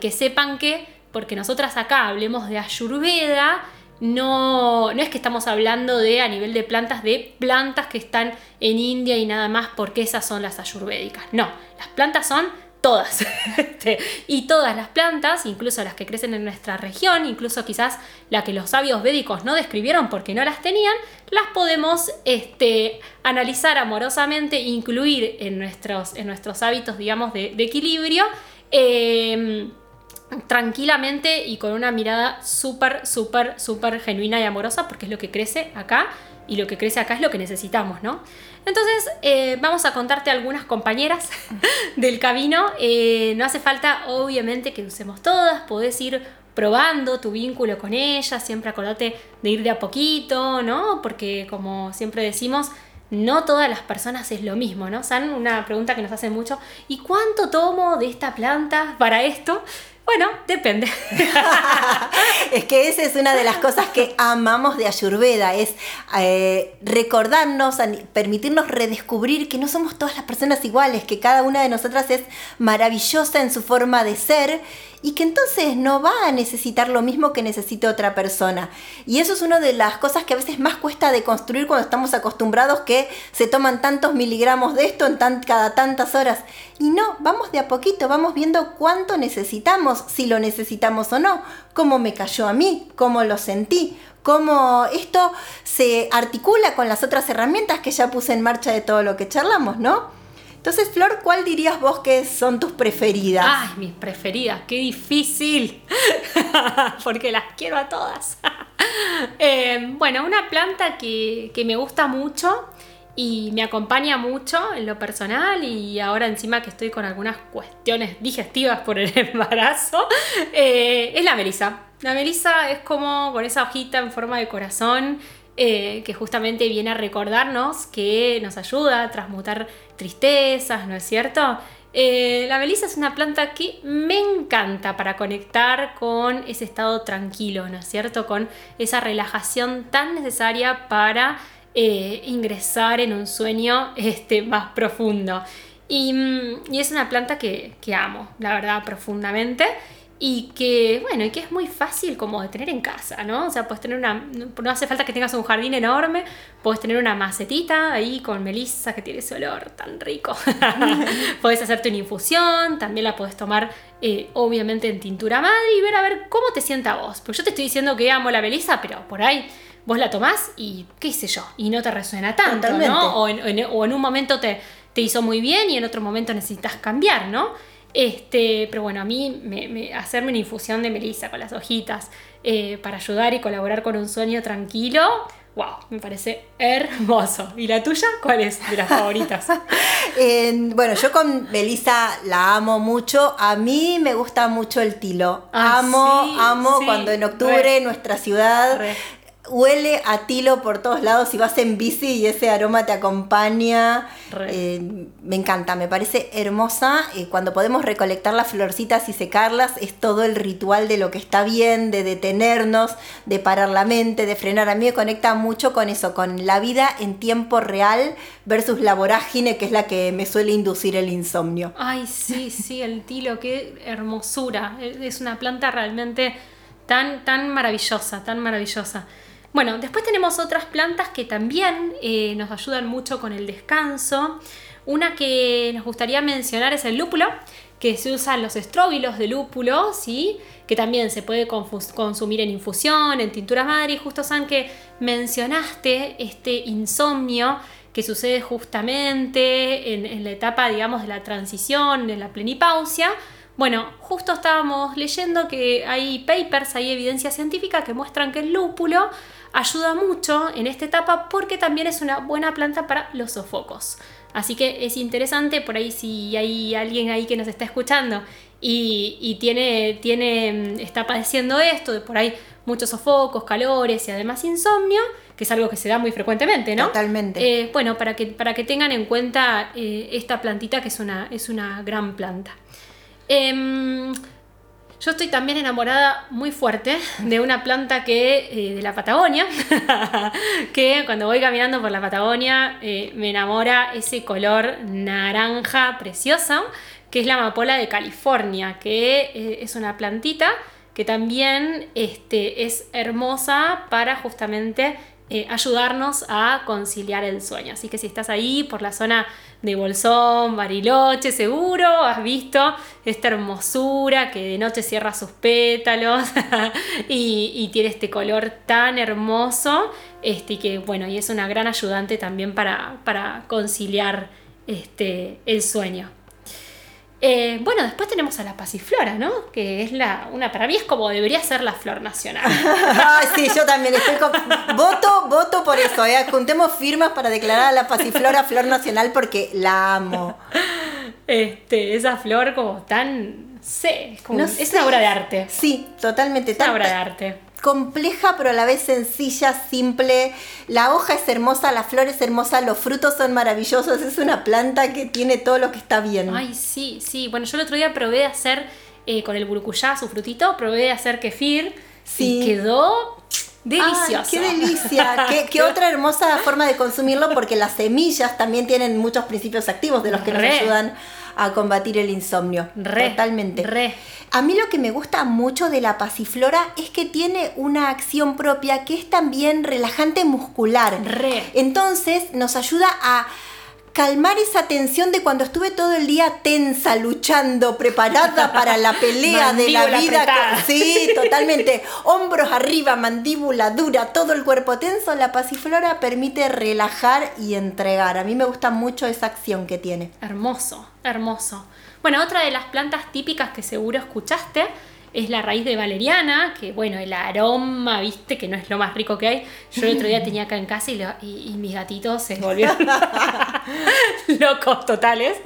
[SPEAKER 1] que sepan que, porque nosotras acá hablemos de Ayurveda, no, no es que estamos hablando de a nivel de plantas, de plantas que están en India y nada más porque esas son las ayurvédicas. No, las plantas son todas. Este, y todas las plantas, incluso las que crecen en nuestra región, incluso quizás la que los sabios védicos no describieron porque no las tenían, las podemos este, analizar amorosamente, incluir en nuestros, en nuestros hábitos, digamos, de, equilibrio. Em, tranquilamente y con una mirada súper, súper, súper genuina y amorosa, porque es lo que crece acá y lo que crece acá es lo que necesitamos, ¿no? Entonces, eh, vamos a contarte algunas compañeras del camino. Eh, no hace falta, obviamente, que usemos todas, podés ir probando tu vínculo con ellas, siempre acordate de ir de a poquito, ¿no? Porque como siempre decimos, no todas las personas es lo mismo, ¿no? San, una pregunta que nos hacen mucho, ¿y cuánto tomo de esta planta para esto? Bueno, depende.
[SPEAKER 2] es que esa es una de las cosas que amamos de Ayurveda, es eh, recordarnos, permitirnos redescubrir que no somos todas las personas iguales, que cada una de nosotras es maravillosa en su forma de ser y que entonces no va a necesitar lo mismo que necesite otra persona. Y eso es una de las cosas que a veces más cuesta de construir cuando estamos acostumbrados que se toman tantos miligramos de esto en cada tantas horas. Y no, vamos de a poquito, vamos viendo cuánto necesitamos, si lo necesitamos o no, cómo me cayó a mí, cómo lo sentí, cómo esto se articula con las otras herramientas que ya puse en marcha de todo lo que charlamos, ¿no? Entonces, Flor, ¿cuál dirías vos que son tus preferidas?
[SPEAKER 1] Ay, mis preferidas, qué difícil, porque las quiero a todas. Eh, bueno, una planta que, me gusta mucho y me acompaña mucho en lo personal y ahora encima que estoy con algunas cuestiones digestivas por el embarazo, eh, es la melisa. La melisa es como con esa hojita en forma de corazón eh, que justamente viene a recordarnos que nos ayuda a transmutar tristezas, ¿no es cierto? Eh, la melisa es una planta que me encanta para conectar con ese estado tranquilo, ¿no es cierto? Con esa relajación tan necesaria para eh, ingresar en un sueño este, más profundo. Y, mm, es una planta que amo, la verdad, profundamente y que, bueno, y que es muy fácil como de tener en casa, ¿no? O sea, puedes tener una, no hace falta que tengas un jardín enorme, puedes tener una macetita ahí con melissa que tiene ese olor tan rico. puedes hacerte una infusión, también la puedes tomar eh, obviamente en tintura madre y ver a ver cómo te sienta vos. Porque yo te estoy diciendo que amo la melissa, pero por ahí vos la tomás y qué sé yo, y no te resuena tanto, ¿no? O en, o en un momento te, te hizo muy bien y en otro momento necesitas cambiar, ¿no? Este, pero bueno, a mí me, hacerme una infusión de melisa con las hojitas eh, para ayudar y colaborar con un sueño tranquilo, wow, me parece hermoso. ¿Y la tuya cuál es de las favoritas?
[SPEAKER 2] bueno, yo con melisa la amo mucho. A mí me gusta mucho el tilo. Ah, amo, amo cuando en octubre nuestra ciudad huele a tilo por todos lados si vas en bici y ese aroma te acompaña. Eh, me encanta, me parece hermosa. Eh, cuando podemos recolectar las florcitas y secarlas, es todo el ritual de lo que está bien, de detenernos, de parar la mente, de frenar. A mí me conecta mucho con eso, con la vida en tiempo real versus la vorágine, que es la que me suele inducir el insomnio.
[SPEAKER 1] Ay, sí, sí, el tilo, qué hermosura. Es una planta realmente tan, tan maravillosa, tan maravillosa. Bueno, después tenemos otras plantas que también eh, nos ayudan mucho con el descanso. Una que nos gustaría mencionar es el lúpulo, que se usan los estróbilos de lúpulo, ¿sí? que también se puede consumir en infusión, en tintura madre. Y justo, San, que mencionaste este insomnio que sucede justamente en, en la etapa, digamos, de la transición, en la plenipausia. Bueno, justo estábamos leyendo que hay papers, hay evidencia científica que muestran que el lúpulo ayuda mucho en esta etapa porque también es una buena planta para los sofocos. Así que es interesante por ahí si hay alguien ahí que nos está escuchando y, tiene, tiene, mm, está padeciendo esto, de por ahí muchos sofocos, calores y además insomnio, que es algo que se da muy frecuentemente, ¿no?
[SPEAKER 2] Totalmente.
[SPEAKER 1] Eh, bueno, para que, para que tengan en cuenta eh, esta plantita que es una, es una gran planta. Em, yo estoy también enamorada muy fuerte de una planta que eh, de la Patagonia, que cuando voy caminando por la Patagonia eh, me enamora ese color naranja precioso que es la amapola de California, que eh, es una plantita que también este, es hermosa para justamente ayudarnos a conciliar el sueño. Así que si estás ahí por la zona de Bolsón, Bariloche, seguro has visto esta hermosura que de noche cierra sus pétalos y, tiene este color tan hermoso este, y que bueno, y es una gran ayudante también para, para conciliar este, el sueño. Eh, bueno, después tenemos a la pasiflora, ¿no? Que es la, una, para mí es como debería ser la flor nacional.
[SPEAKER 2] Ay, sí, yo también estoy con, voto, voto por eso, ¿eh? Juntemos firmas para declarar a la pasiflora flor nacional porque la amo.
[SPEAKER 1] Este, esa flor como tan, sé, como, es una obra de arte.
[SPEAKER 2] Sí, totalmente.
[SPEAKER 1] Es una obra de arte
[SPEAKER 2] compleja pero a la vez sencilla, simple. La hoja es hermosa, la flor es hermosa, los frutos son maravillosos. Es una planta que tiene todo lo que está bien.
[SPEAKER 1] Ay, sí, sí. Bueno, yo el otro día probé de hacer eh, con el burucuyá, su frutito, probé de hacer kefir. Sí. Y quedó Delicioso.
[SPEAKER 2] ¡Qué delicia! ¿Qué, otra hermosa forma de consumirlo? Porque las semillas también tienen muchos principios activos de los que nos ayudan a combatir el insomnio. Totalmente.
[SPEAKER 1] Re.
[SPEAKER 2] A mí lo que me gusta mucho de la pasiflora es que tiene una acción propia que es también relajante muscular.
[SPEAKER 1] Re.
[SPEAKER 2] Entonces nos ayuda a calmar esa tensión de cuando estuve todo el día tensa, luchando, preparada para la pelea de la vida. Sí, totalmente. Hombros arriba, mandíbula dura, todo el cuerpo tenso. La pasiflora permite relajar y entregar. A mí me gusta mucho esa acción que tiene.
[SPEAKER 1] Hermoso, hermoso. Bueno, otra de las plantas típicas que seguro escuchaste es la raíz de valeriana, que bueno, el aroma, viste, que no es lo más rico que hay. Yo el otro día tenía acá en casa y, mis gatitos se volvieron locos totales.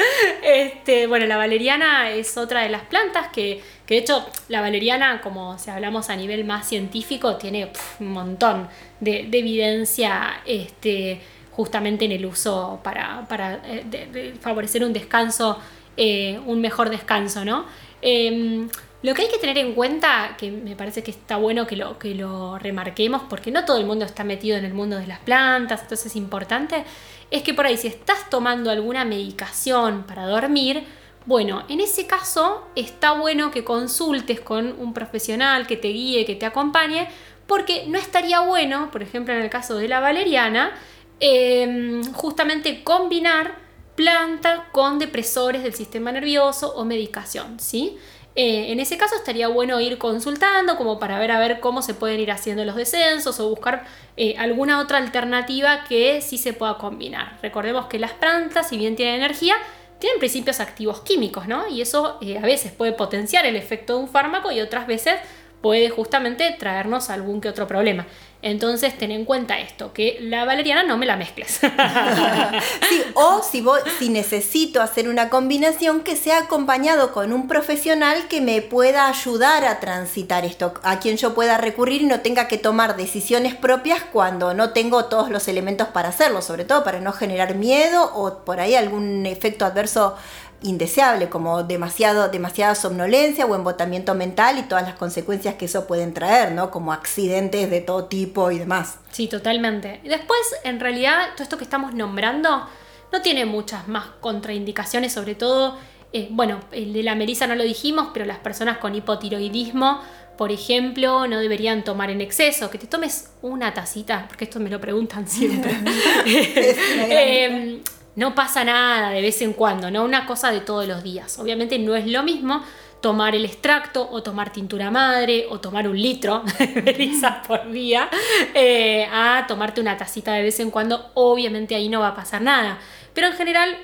[SPEAKER 1] Este, bueno, la valeriana es otra de las plantas que, que de hecho la valeriana, como si hablamos a nivel más científico, tiene un montón de, evidencia este, justamente en el uso para, para eh, favorecer un descanso, eh, un mejor descanso, ¿no? Em, lo que hay que tener en cuenta, que me parece que está bueno que lo, que lo remarquemos, porque no todo el mundo está metido en el mundo de las plantas, entonces es importante, es que por ahí si estás tomando alguna medicación para dormir, bueno, en ese caso está bueno que consultes con un profesional que te guíe, que te acompañe, porque no estaría bueno, por ejemplo en el caso de la valeriana, em, justamente combinar planta con depresores del sistema nervioso o medicación, ¿sí? Eh, en ese caso estaría bueno ir consultando como para ver a ver cómo se pueden ir haciendo los descensos o buscar eh, alguna otra alternativa que sí se pueda combinar. Recordemos que las plantas, si bien tienen energía, tienen principios activos químicos, ¿no? Y eso eh, a veces puede potenciar el efecto de un fármaco y otras veces puede justamente traernos algún que otro problema. Entonces ten en cuenta esto, que la valeriana no me la mezcles.
[SPEAKER 2] sí, o si, si necesito hacer una combinación que sea acompañado con un profesional que me pueda ayudar a transitar esto, a quien yo pueda recurrir y no tenga que tomar decisiones propias cuando no tengo todos los elementos para hacerlo, sobre todo para no generar miedo o por ahí algún efecto adverso indeseable, como demasiado, demasiada somnolencia o embotamiento mental y todas las consecuencias que eso pueden traer, ¿no? Como accidentes de todo tipo y demás.
[SPEAKER 1] Sí, totalmente. Y después, en realidad, todo esto que estamos nombrando no tiene muchas más contraindicaciones, sobre todo, eh, bueno, el de la melisa no lo dijimos, pero las personas con hipotiroidismo, por ejemplo, no deberían tomar en exceso, que te tomes una tacita, porque esto me lo preguntan siempre. no pasa nada de vez en cuando, ¿no? Una cosa de todos los días. Obviamente no es lo mismo tomar el extracto o tomar tintura madre o tomar un litro de melisa por día eh, a tomarte una tacita de vez en cuando. Obviamente ahí no va a pasar nada. Pero en general,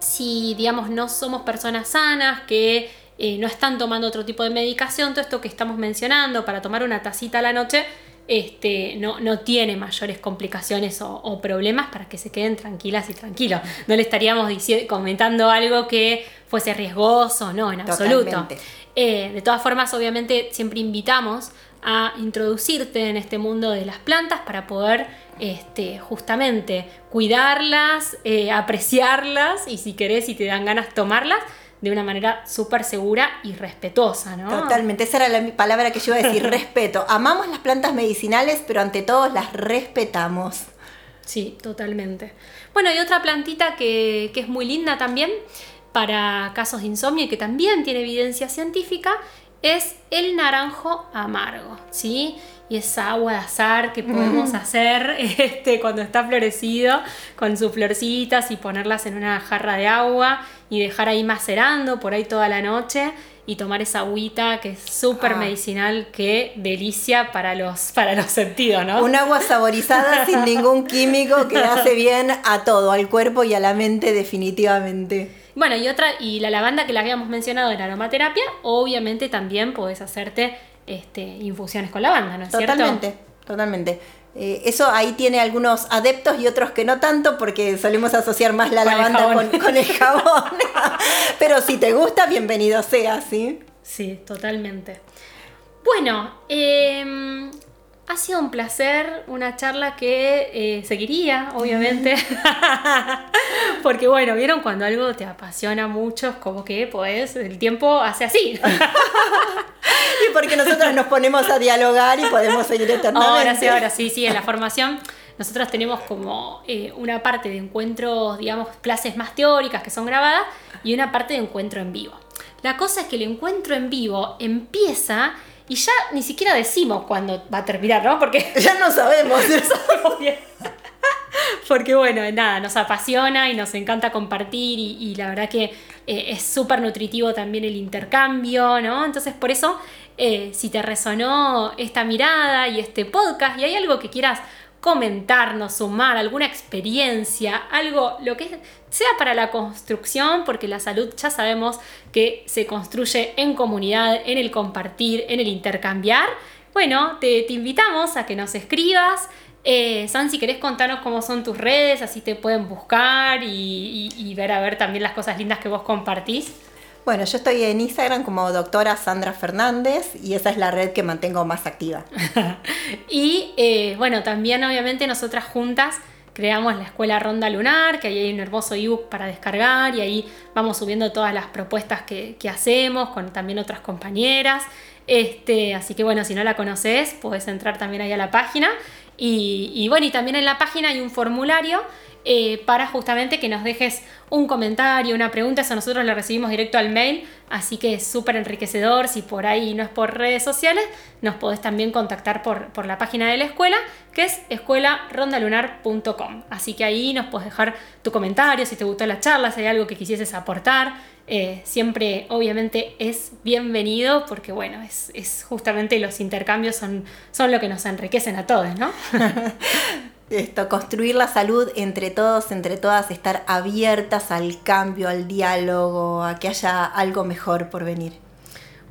[SPEAKER 1] si digamos no somos personas sanas que eh, no están tomando otro tipo de medicación, todo esto que estamos mencionando para tomar una tacita a la noche, este, no, no tiene mayores complicaciones o, problemas para que se queden tranquilas y tranquilos. No le estaríamos comentando algo que fuese riesgoso, no, en absoluto. Eh, de todas formas, obviamente, siempre invitamos a introducirte en este mundo de las plantas para poder este, justamente cuidarlas, eh, apreciarlas y si querés y te dan ganas tomarlas, de una manera súper segura y respetuosa, ¿no?
[SPEAKER 2] Totalmente, esa era la palabra que yo iba a decir, respeto. Amamos las plantas medicinales, pero ante todo las respetamos.
[SPEAKER 1] Sí, totalmente. Bueno, y otra plantita que, es muy linda también para casos de insomnio y que también tiene evidencia científica es el naranjo amargo, ¿sí? Y esa agua de azar que podemos hacer este, cuando está florecido con sus florcitas y ponerlas en una jarra de agua y dejar ahí macerando por ahí toda la noche y tomar esa agüita que es súper ah. medicinal, qué delicia para los, para los sentidos, ¿no?
[SPEAKER 2] Un agua saborizada sin ningún químico que hace bien a todo, al cuerpo y a la mente definitivamente.
[SPEAKER 1] Bueno, y otra, y la lavanda que la habíamos mencionado en aromaterapia, obviamente también puedes hacerte este, infusiones con lavanda, ¿no es
[SPEAKER 2] cierto? Totalmente, totalmente. Eh, eso ahí tiene algunos adeptos y otros que no tanto porque solemos asociar más la lavanda con, el jabón. Pero si te gusta, bienvenido sea, ¿sí?
[SPEAKER 1] Sí, totalmente. Bueno, eh, ha sido un placer, una charla que eh, seguiría, obviamente. Porque bueno, vieron cuando algo te apasiona mucho, es como que pues el tiempo hace así.
[SPEAKER 2] y porque nosotros nos ponemos a dialogar y podemos seguir eternamente.
[SPEAKER 1] Ahora sí, ahora sí, sí, en la formación nosotros tenemos como eh, una parte de encuentros, digamos, clases más teóricas que son grabadas y una parte de encuentro en vivo. La cosa es que el encuentro en vivo empieza y ya ni siquiera decimos cuándo va a terminar, ¿no? Porque
[SPEAKER 2] ya no sabemos.
[SPEAKER 1] Porque bueno, nada, nos apasiona y nos encanta compartir y, la verdad que eh, es súper nutritivo también el intercambio, ¿no? Entonces por eso, eh, si te resonó esta mirada y este podcast y hay algo que quieras comentarnos, sumar alguna experiencia, algo, lo que sea para la construcción, porque la salud ya sabemos que se construye en comunidad, en el compartir, en el intercambiar. Bueno, te, invitamos a que nos escribas. Eh, San, si querés contarnos cómo son tus redes, así te pueden buscar y ver a ver también las cosas lindas que vos compartís.
[SPEAKER 2] Bueno, yo estoy en Instagram como doctora Sandra Fernández y esa es la red que mantengo más activa.
[SPEAKER 1] y eh, bueno, también obviamente nosotras juntas creamos la escuela Ronda Lunar, que ahí hay un hermoso ebook para descargar y ahí vamos subiendo todas las propuestas que, hacemos con también otras compañeras. Este, así que bueno, si no la conoces, puedes entrar también ahí a la página. Y, bueno, y también en la página hay un formulario eh, para justamente que nos dejes un comentario, una pregunta, eso nosotros lo recibimos directo al mail, así que es súper enriquecedor, si por ahí no es por redes sociales, nos podés también contactar por, por la página de la escuela, que es escuelarondalunar.com, así que ahí nos puedes dejar tu comentario, si te gustó la charla, si hay algo que quisieses aportar, eh, siempre obviamente es bienvenido porque bueno, es, es, justamente los intercambios son, son lo que nos enriquecen a todos, ¿no?
[SPEAKER 2] esto, construir la salud entre todos, entre todas, estar abiertas al cambio, al diálogo, a que haya algo mejor por venir.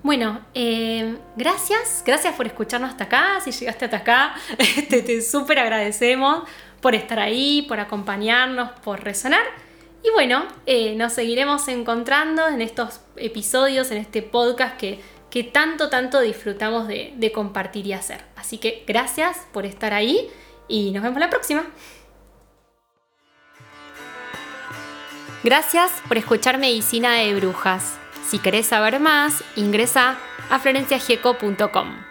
[SPEAKER 1] Bueno, eh, gracias, gracias por escucharnos hasta acá, si llegaste hasta acá, te, te súper agradecemos por estar ahí, por acompañarnos, por resonar. Y bueno, eh, nos seguiremos encontrando en estos episodios, en este podcast que, que tanto, tanto disfrutamos de, de compartir y hacer. Así que gracias por estar ahí y nos vemos la próxima. Gracias por escuchar Medicina de Brujas. Si querés saber más, ingresa a florenciagieco.com.